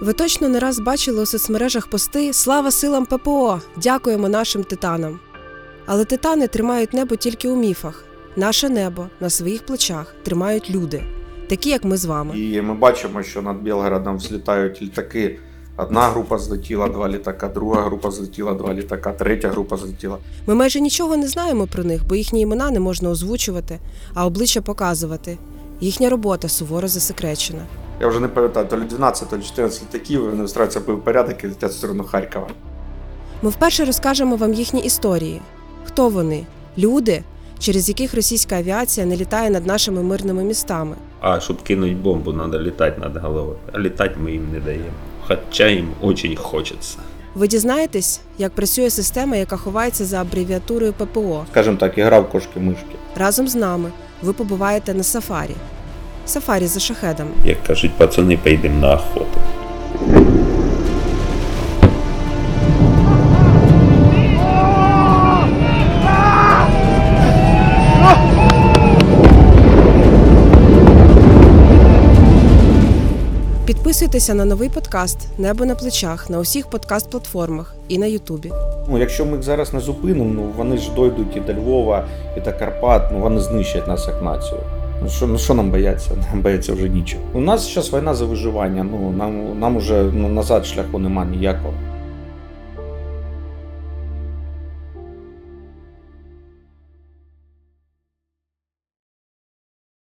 Ви точно не раз бачили у соцмережах пости Слава силам ППО! Дякуємо нашим титанам. Але титани тримають небо тільки у міфах. Наше небо на своїх плечах тримають люди, такі як ми з вами. І ми бачимо, що над Білгородом взлітають літаки. Одна група злетіла, два літака, друга група злетіла, два літака, третя група злетіла. Ми майже нічого не знаємо про них, бо їхні імена не можна озвучувати, а обличчя показувати. Їхня робота суворо засекречена. Я вже не пам'ятаю, то ли 12, то ли 14 літаків, і вони встраються в порядок і летять в сторону Харкова. Ми вперше розкажемо вам їхні історії. Хто вони? Люди, через яких російська авіація не літає над нашими мирними містами. А щоб кинуть бомбу, треба літати над головою. А літати ми їм не даємо. Хоча їм дуже хочеться. Ви дізнаєтесь, як працює система, яка ховається за абревіатурою ППО. Скажімо так, ігра в кошки-мишки. Разом з нами ви побуваєте на сафарі. Сафарі за шахедами. Як кажуть пацани, поїдемо на охоту. Підписуйтеся на новий подкаст Небо на плечах на усіх подкаст-платформах і на Ютубі. Ну, якщо ми їх зараз не зупинимо, ну вони ж дойдуть і до Львова, і до Карпат, ну вони знищать нас як націю. Ну що, ну що нам бояться? Нам бояться вже нічого. У нас зараз війна за виживання. Ну нам нам уже ну, назад шляху немає ніякого.